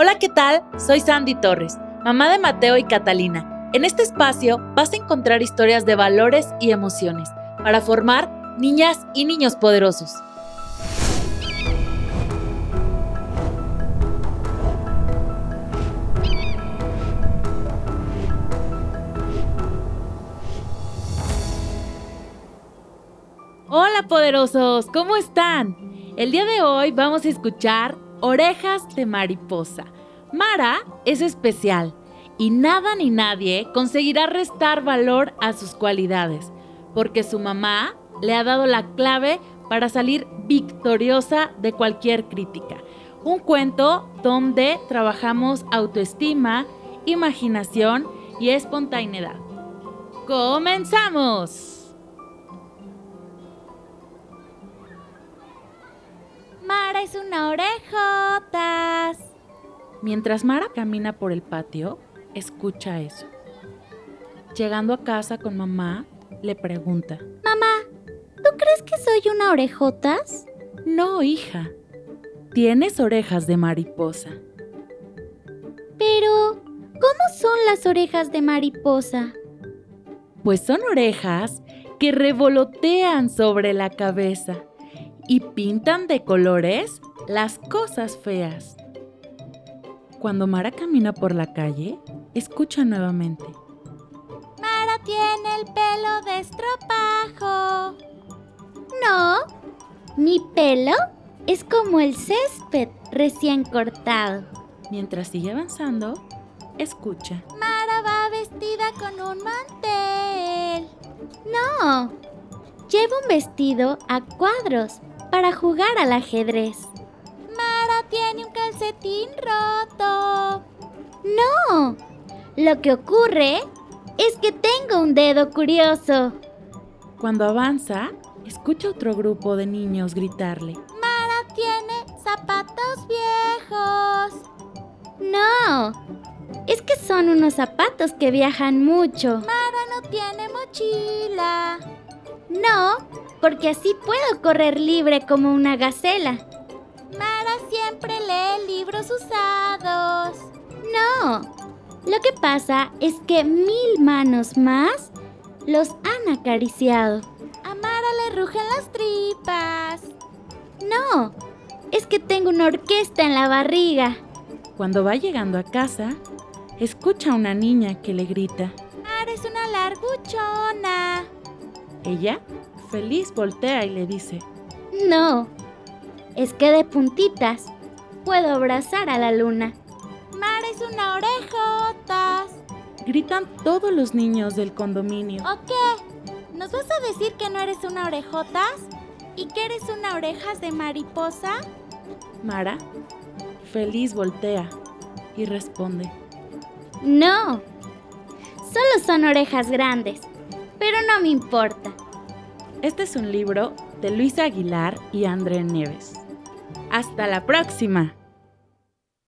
Hola, ¿qué tal? Soy Sandy Torres, mamá de Mateo y Catalina. En este espacio vas a encontrar historias de valores y emociones para formar niñas y niños poderosos. Hola poderosos, ¿cómo están? El día de hoy vamos a escuchar Orejas de Mariposa. Mara es especial y nada ni nadie conseguirá restar valor a sus cualidades, porque su mamá le ha dado la clave para salir victoriosa de cualquier crítica. Un cuento donde trabajamos autoestima, imaginación y espontaneidad. ¡Comenzamos! Mara es una orejotas. Mientras Mara camina por el patio, escucha eso. Llegando a casa con mamá, le pregunta, Mamá, ¿tú crees que soy una orejotas? No, hija, tienes orejas de mariposa. Pero, ¿cómo son las orejas de mariposa? Pues son orejas que revolotean sobre la cabeza y pintan de colores las cosas feas. Cuando Mara camina por la calle, escucha nuevamente. Mara tiene el pelo de estropajo. No, mi pelo es como el césped recién cortado. Mientras sigue avanzando, escucha. Mara va vestida con un mantel. No, lleva un vestido a cuadros para jugar al ajedrez. Mara tiene un calcetín roto. No, lo que ocurre es que tengo un dedo curioso. Cuando avanza, escucha otro grupo de niños gritarle. Mara tiene zapatos viejos. No, es que son unos zapatos que viajan mucho. Mara no tiene mochila. No, porque así puedo correr libre como una gacela. Mara siempre lee libros usados. No, lo que pasa es que mil manos más los han acariciado. A Mara le rugen las tripas. No, es que tengo una orquesta en la barriga. Cuando va llegando a casa, escucha a una niña que le grita. Mara es una larguchona. Ella, feliz, voltea y le dice, No, es que de puntitas puedo abrazar a la luna. Mar es una orejotas. Gritan todos los niños del condominio. ¿O qué? ¿Nos vas a decir que no eres una orejotas? ¿Y que eres una orejas de mariposa? Mara, feliz, voltea y responde. No, solo son orejas grandes pero no me importa. Este es un libro de Luisa Aguilar y André Nieves. Hasta la próxima.